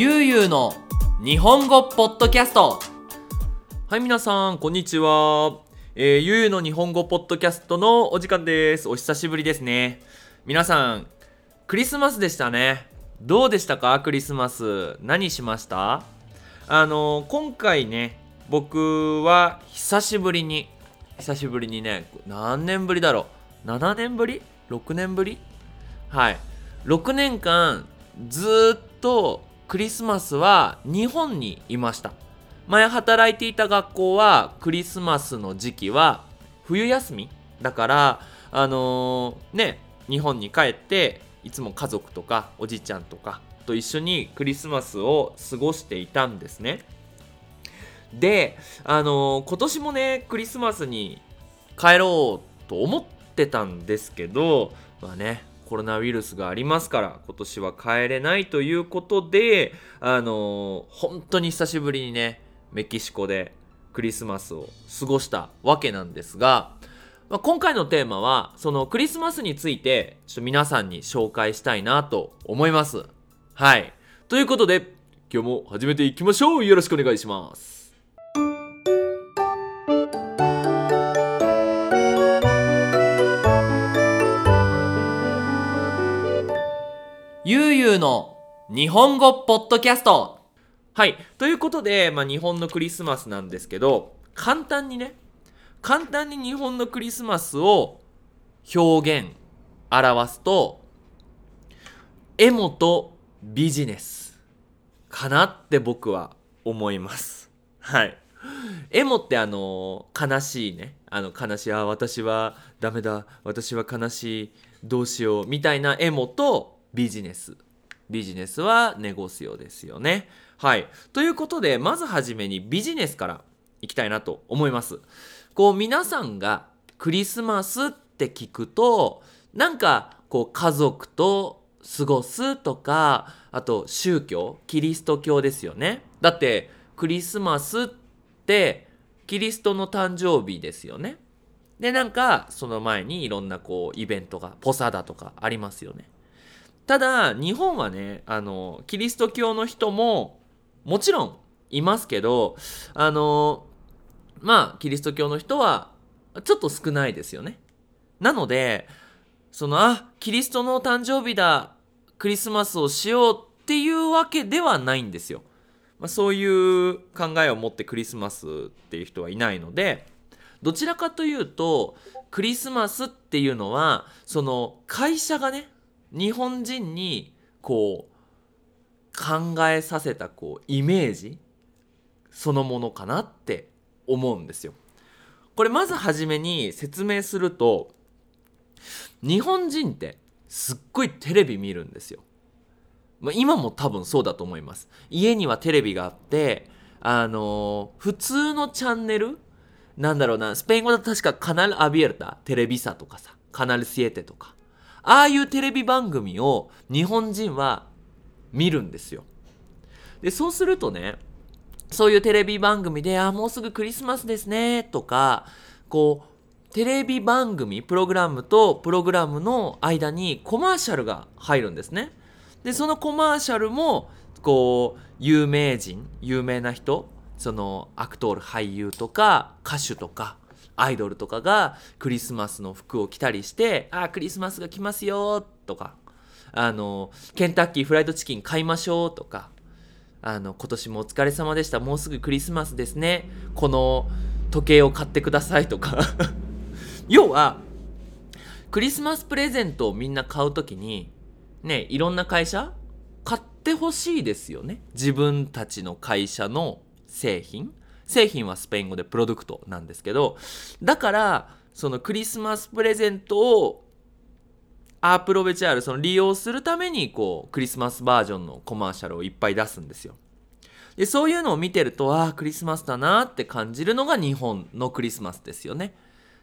ゆうゆうの日本語ポッドキャスト。はい皆さんこんにちは、えー、ゆうゆうの日本語ポッドキャストのお時間です。お久しぶりですね。皆さんクリスマスでしたね。どうでしたか？クリスマス。何しました？あの今回ね僕は久しぶりに久しぶりにね何年ぶりだろう？7年ぶり？6年ぶり？はい。6年間ずっとクリスマスは日本にいました。前働いていた学校はクリスマスの時期は冬休みだからあのー、ね日本に帰っていつも家族とかおじいちゃんとかと一緒にクリスマスを過ごしていたんですね。であのー、今年もねクリスマスに帰ろうと思ってたんですけどまあねコロナウイルスがありますから今年は帰れないということであの、本当に久しぶりにねメキシコでクリスマスを過ごしたわけなんですが、まあ、今回のテーマはそのクリスマスについてちょっと皆さんに紹介したいなと思います。はい。ということで今日も始めていきましょう。よろしくお願いします。ゆうの日本語ポッドキャストはい。ということで、まあ、日本のクリスマスなんですけど、簡単にね、簡単に日本のクリスマスを表現、表すと、エモとビジネスかなって僕は思います。はい。エモってあの悲しいね。あの悲しい、あ、私はダメだ、私は悲しい、どうしよう、みたいなエモと、ビジネス。ビジネスはネゴシオですよね。はい。ということで、まずはじめにビジネスからいきたいなと思います。こう、皆さんがクリスマスって聞くと、なんか、こう、家族と過ごすとか、あと、宗教、キリスト教ですよね。だって、クリスマスって、キリストの誕生日ですよね。で、なんか、その前にいろんなこう、イベントが、ポサダとかありますよね。ただ日本はねあのキリスト教の人ももちろんいますけどあのまあキリスト教の人はちょっと少ないですよね。なのでそのあキリストの誕生日だクリスマスをしようっていうわけではないんですよ、まあ、そういう考えを持ってクリスマスっていう人はいないのでどちらかというとクリスマスっていうのはその会社がね日本人にこう考えさせたこうイメージそのものかなって思うんですよ。これまず初めに説明すると日本人ってすっごいテレビ見るんですよ。まあ、今も多分そうだと思います。家にはテレビがあってあのー、普通のチャンネルなんだろうなスペイン語だと確かカナルアビエルタテレビサとかさカナルシエテとかああいうテレビ番組を日本人は見るんですよ。で、そうするとね、そういうテレビ番組で、あ、もうすぐクリスマスですね、とか、こう、テレビ番組、プログラムとプログラムの間にコマーシャルが入るんですね。で、そのコマーシャルも、こう、有名人、有名な人、そのアクトール俳優とか歌手とかアイドルとかがクリスマスの服を着たりして「あクリスマスが来ますよ」とかあの「ケンタッキーフライドチキン買いましょう」とかあの「今年もお疲れ様でした。もうすぐクリスマスですね。この時計を買ってください」とか。要はクリスマスプレゼントをみんな買う時にねいろんな会社買ってほしいですよね。自分たちの会社の製品。製品はスペイン語でプロドクトなんですけどだからそのクリスマスプレゼントをアープロベチャールその利用するためにこうクリスマスバージョンのコマーシャルをいっぱい出すんですよ。でそういうのを見てるとああクリスマスだなって感じるのが日本のクリスマスですよね。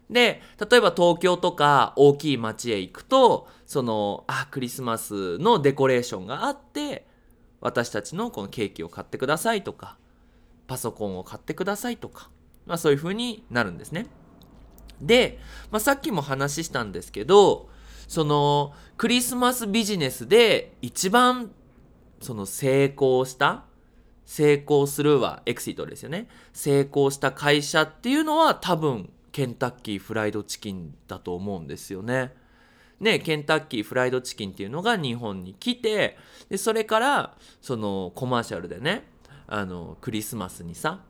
で例えば東京とか大きい街へ行くとそのあクリスマスのデコレーションがあって私たちのこのケーキを買ってくださいとかパソコンを買ってくださいとか、まあ、そういう風になるんですね。で、まあ、さっきも話したんですけどそのクリスマスビジネスで一番その成功した成功するはエクシートですよね成功した会社っていうのは多分ケンタッキーフライドチキンだと思うんですよね。ね、ケンタッキーフライドチキンっていうのが日本に来てでそれからそのコマーシャルでねあのクリスマスにさ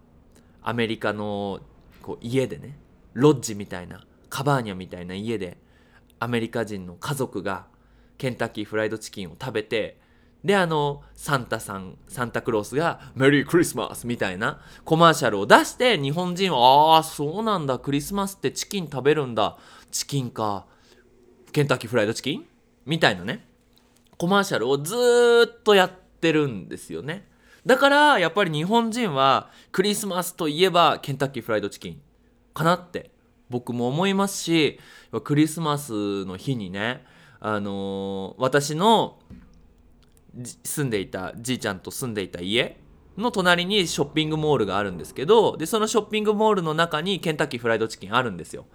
アメリカのこう家でねロッジみたいなカバーニャみたいな家でアメリカ人の家族がケンタッキーフライドチキンを食べてであのサンタさんサンタクロースが「メリークリスマス」みたいなコマーシャルを出して日本人は「ああそうなんだクリスマスってチキン食べるんだチキンかケンタッキーフライドチキン?」みたいなねコマーシャルをずっとやってるんですよねだからやっぱり日本人はクリスマスといえばケンタッキーフライドチキンかなって僕も思いますしクリスマスの日にねあのー私の住んでいたじいちゃんと住んでいた家の隣にショッピングモールがあるんですけどでそのショッピングモールの中にケンタッキーフライドチキンあるんですよ。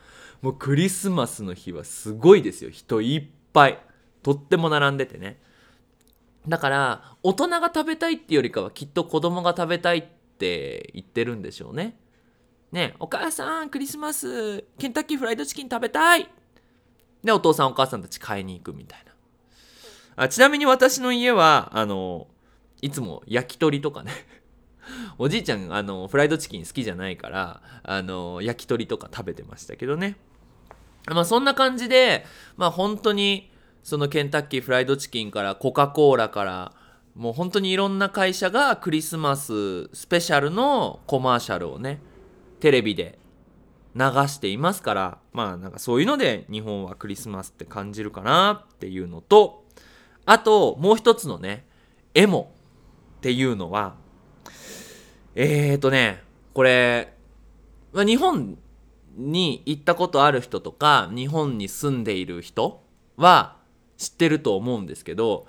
もうクリスマスの日はすごいですよ。人いっぱい。とっても並んでてね。だから大人が食べたいっていうよりかはきっと子供が食べたいって言ってるんでしょうね。ねお母さんクリスマスケンタッキーフライドチキン食べたい。でお父さんお母さんたち買いに行くみたいな。あちなみに私の家はあのいつも焼き鳥とかね。おじいちゃんあのフライドチキン好きじゃないからあの焼き鳥とか食べてましたけどね。まあそんな感じでまあ本当にそのケンタッキーフライドチキンからコカ・コーラからもう本当にいろんな会社がクリスマススペシャルのコマーシャルをねテレビで流していますからまあなんかそういうので日本はクリスマスって感じるかなっていうのとあともう一つのねエモっていうのはえーとねこれ、まあ、日本に行ったことある人とか日本に住んでいる人は知ってると思うんですけど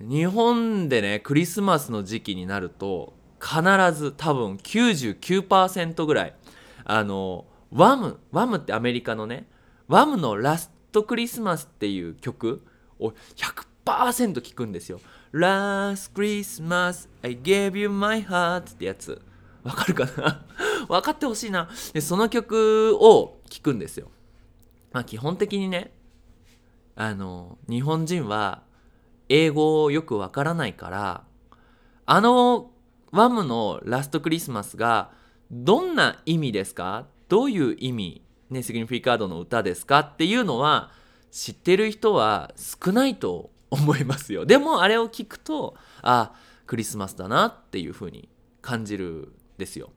日本でねクリスマスの時期になると必ず多分99%ぐらいあのワムワムってアメリカのねワムの「ラストクリスマス」っていう曲を100%聴くんですよ。Last Christmas I gave you my heart ってやつわかるかな？分かってほしいなでその曲を聴くんですよ。まあ基本的にねあの日本人は英語をよくわからないからあのワムのラストクリスマスがどんな意味ですか？どういう意味ねシグニフィカードの歌ですかっていうのは知ってる人は少ないと思いますよ。でもあれを聞くとあクリスマスだなっていう風に感じるんですよ。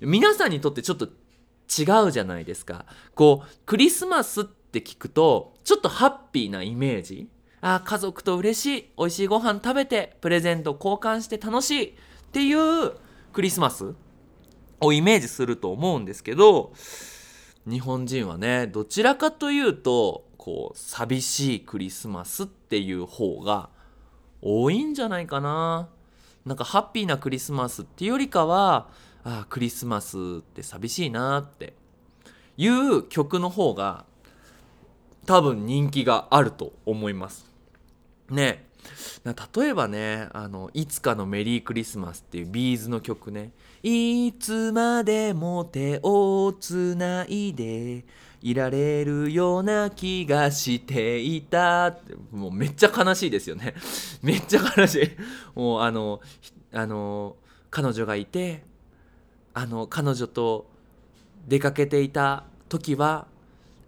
皆さんにとってちょっと違うじゃないですか。こうクリスマスっって聞くとちょっとハッピーなイメージ。あ家族と嬉しい。美味しいご飯食べてプレゼント交換して楽しい。っていうクリスマスをイメージすると思うんですけど日本人はねどちらかというとこう寂しいクリスマスっていう方が多いんじゃないかな。なんかハッピーなクリスマスっていうよりかはああクリスマスって寂しいなっていう曲の方が多分人気があると思います。ね。例えばねあの「いつかのメリークリスマス」っていうビーズの曲ね「いつまでも手をつないでいられるような気がしていた」って。もうめっちゃ悲しいですよね。めっちゃ悲しい。もうあのあの彼女がいてあの彼女と出かけていた時は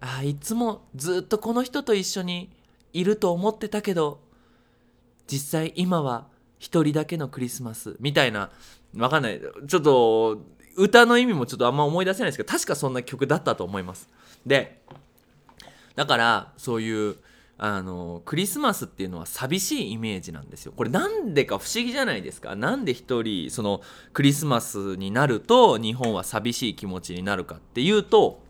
あいつもずっとこの人と一緒にいると思ってたけど実際今は一人だけのクリスマスみたいなわかんない。ちょっと歌の意味もちょっとあんま思い出せないですけど確かそんな曲だったと思います。でだからそういうあのクリスマスっていうのは寂しいイメージなんですよ。これなんでか不思議じゃないですか。なんで一人そのクリスマスになると日本は寂しい気持ちになるかっていうと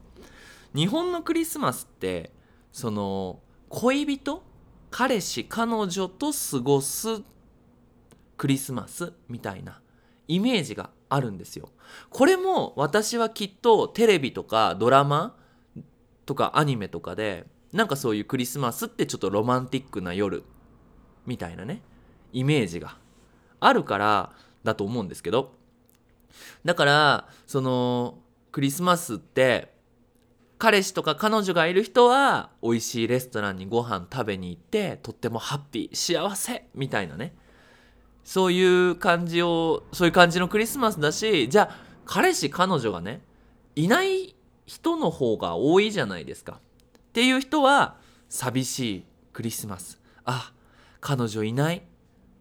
日本のクリスマスってその恋人彼氏彼女と過ごすクリスマスみたいなイメージがあるんですよ。これも私はきっとテレビとかドラマとかアニメとかでなんかそういうクリスマスってちょっとロマンティックな夜みたいなねイメージがあるからだと思うんですけどだからそのクリスマスって彼氏とか彼女がいる人は美味しいレストランにご飯食べに行ってとってもハッピー幸せみたいなね。そういう感じをそういう感じのクリスマスだしじゃあ彼氏彼女がねいない人の方が多いじゃないですか。っていう人は寂しいクリスマス。あ彼女いない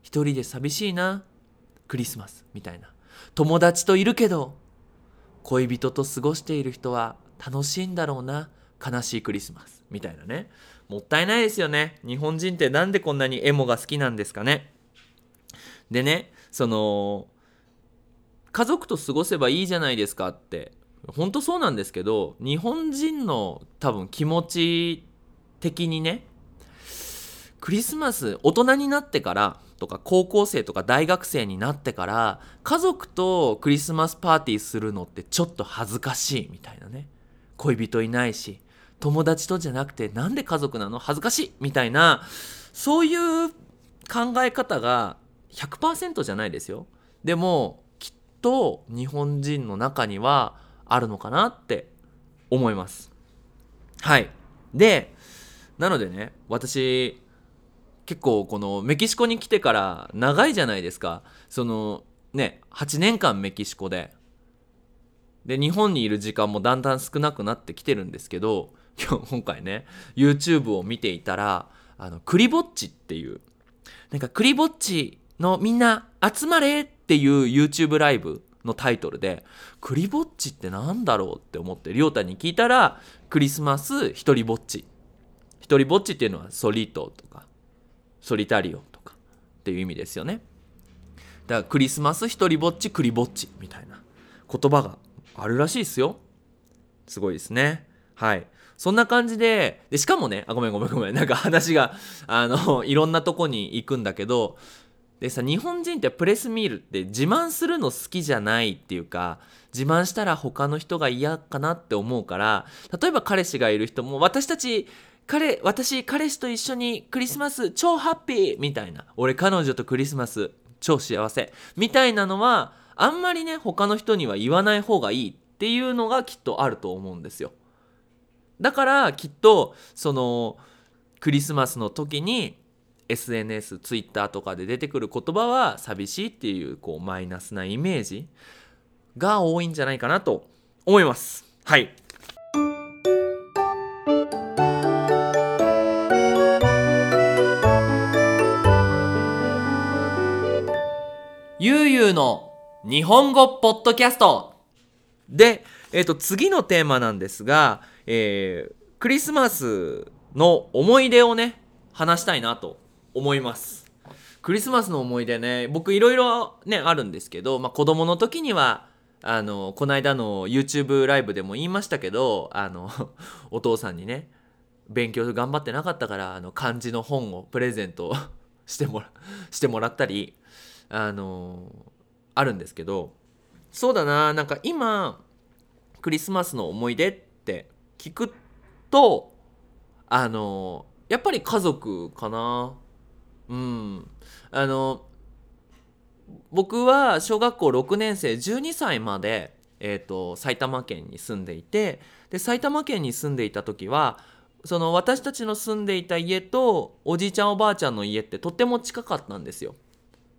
一人で寂しいなクリスマスみたいな。友達といるけど恋人と過ごしている人は楽しいんだろうな。悲しいクリスマス。みたいなね。もったいないですよね。日本人ってなんでこんなにエモが好きなんですかね。でねその家族と過ごせばいいじゃないですかって。本当そうなんですけど日本人の多分気持ち的にねクリスマス大人になってからとか高校生とか大学生になってから家族とクリスマスパーティーするのってちょっと恥ずかしいみたいなね。恋人いないし友達とじゃなくてなんで家族なの？恥ずかしいみたいなそういう考え方が100%じゃないですよ。でもきっと日本人の中にはあるのかなって思います。はい。でなのでね私結構このメキシコに来てから長いじゃないですか。そのね8年間メキシコで。で日本にいる時間もだんだん少なくなってきてるんですけど今今回ね YouTube を見ていたらあのクリぼっちっていうなんかクリぼっちのみんな集まれっていう YouTube ライブのタイトルでクリぼっちってなんだろうって思ってりょうたに聞いたらクリスマス一人ぼっち。一人ぼっちっていうのはソリートとかソリタリオとかっていう意味ですよね。だからクリスマス一人ぼっちクリぼっちみたいな言葉があるらしいですよ。すごいですね。はい。そんな感じででしかもねあごめんごめんごめん。なんか話があのいろんなとこに行くんだけどでさ日本人ってプレスミールって自慢するの好きじゃないっていうか自慢したら他の人が嫌かなって思うから例えば彼氏がいる人も私たち彼私彼氏と一緒にクリスマス超ハッピーみたいな。俺彼女とクリスマス超幸せ。みたいなのはあんまりね他の人には言わない方がいいっていうのがきっとあると思うんですよだからきっとそのクリスマスの時に SNS、Twitter とかで出てくる言葉は寂しいっていうこうマイナスなイメージが多いんじゃないかなと思います。はい。ゆうゆうの日本語ポッドキャスト。で、えっ、ー、と次のテーマなんですが、えー、クリスマスの思い出をね話したいなと思います。クリスマスの思い出ね僕いろいろねあるんですけど、まあ、子供の時にはあのこの間の YouTube ライブでも言いましたけどあの お父さんにね勉強頑張ってなかったからあの漢字の本をプレゼント してもらしてもらったりあのあるんですけどそうだななんか今クリスマスの思い出って聞くとあのやっぱり家族かな。うん。あの僕は小学校6年生12歳まで、えーと、埼玉県に住んでいてで埼玉県に住んでいた時はその私たちの住んでいた家とおじいちゃんおばあちゃんの家ってとっても近かったんですよ。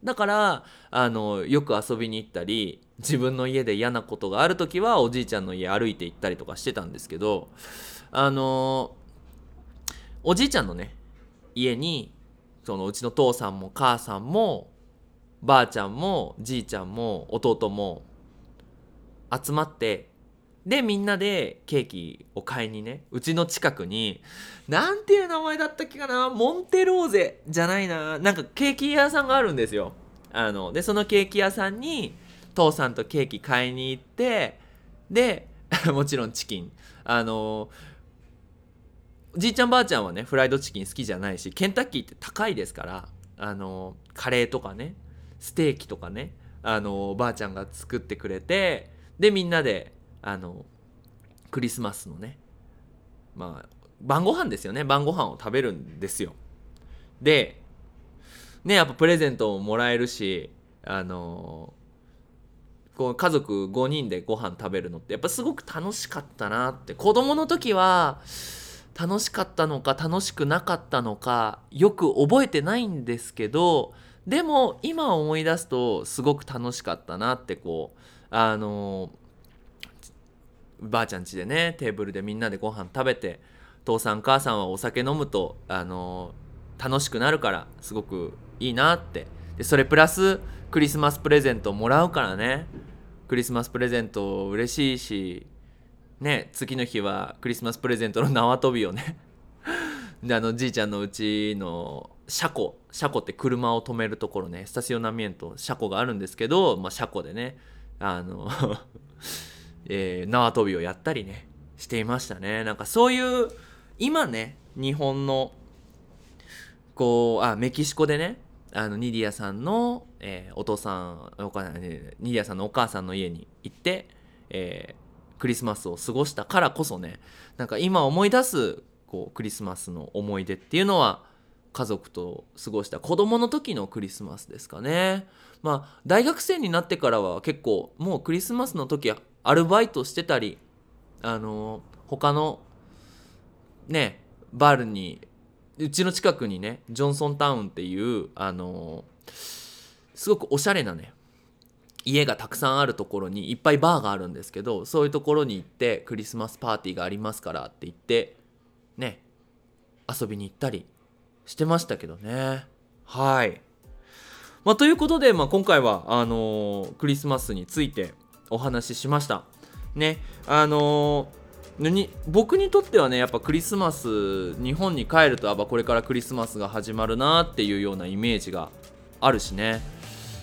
だからあのよく遊びに行ったり自分の家で嫌なことがある時はおじいちゃんの家歩いて行ったりとかしてたんですけどあのおじいちゃんのね家にそのうちの父さんも母さんもばあちゃんもじいちゃんも弟も集まってでみんなでケーキを買いにねうちの近くになんていう名前だったっけかなモンテローゼじゃないななんかケーキ屋さんがあるんですよ。あのでそのケーキ屋さんに父さんとケーキ買いに行ってで もちろんチキン。あのじいちゃんばあちゃんはねフライドチキン好きじゃないしケンタッキーって高いですからあのカレーとかねステーキとかねあのばあちゃんが作ってくれてでみんなであのクリスマスのねまあ晩ご飯ですよね。晩ご飯を食べるんですよ。でねやっぱプレゼントももらえるしあのこう家族5人でご飯食べるのってやっぱすごく楽しかったなって。子供の時は楽しかったのか楽しくなかったのかよく覚えてないんですけどでも今思い出すとすごく楽しかったなってこうあのばあちゃん家でねテーブルでみんなでご飯食べて父さん母さんはお酒飲むとあの楽しくなるからすごくいいなって。でそれプラスクリスマスプレゼントもらうからね。クリスマスプレゼント嬉しいしね次の日はクリスマスプレゼントの縄跳びをね。であのじいちゃんのうちの車庫車庫って車を止めるところねスタシオナミエント車庫があるんですけど、まあ、車庫でねあのえー、縄跳びをやったりねしていましたねなんかそういう今ね日本のこうあメキシコでねあのニディアさんの、えー、お父さんお母ニディアさんのお母さんの家に行って、えー、クリスマスを過ごしたからこそねなんか今思い出すこうクリスマスの思い出っていうのは家族と過ごした子供の時のクリスマスですかね。まあ大学生になってからは結構もうクリスマスの時はアルバイトしてたりあの他のねバルにうちの近くにねジョンソンタウンっていうあのすごくおしゃれなね家がたくさんあるところにいっぱいバーがあるんですけどそういうところに行ってクリスマスパーティーがありますからって言ってね遊びに行ったりしてましたけどね。はい。まあ、ということで、まあ、今回はあのー、クリスマスについてお話ししました。ねあのー、僕にとってはねやっぱクリスマス日本に帰るとやっぱこれからクリスマスが始まるなっていうようなイメージがあるしね。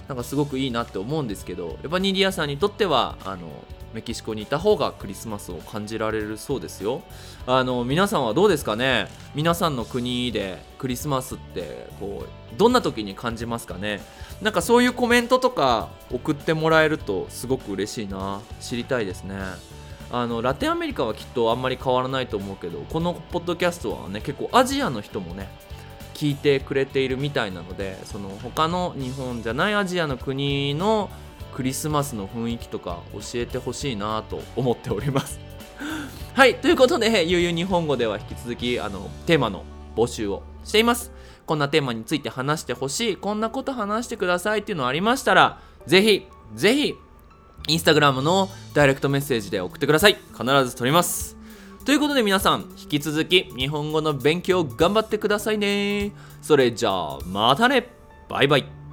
なんかすごくいいなって思うんですけどやっぱニディアさんにとってはあのメキシコにいた方がクリスマスを感じられるそうですよ。あの皆さんはどうですかね？皆さんの国でクリスマスってこうどんな時に感じますかね？なんかそういうコメントとか送ってもらえるとすごく嬉しいな。知りたいですね。あのラテンアメリカはきっとあんまり変わらないと思うけどこのポッドキャストはね結構アジアの人もね聞いてくれているみたいなのでその他の日本じゃないアジアの国のクリスマスの雰囲気とか教えてほしいなと思っております。はいということでゆうゆう日本語では引き続きあのテーマの募集をしています。こんなテーマについて話してほしいこんなこと話してくださいっていうのありましたらぜひぜひインスタグラムのダイレクトメッセージで送ってください。必ず取ります。ということで皆さん引き続き日本語の勉強頑張ってくださいね。それじゃあまたね。バイバイ。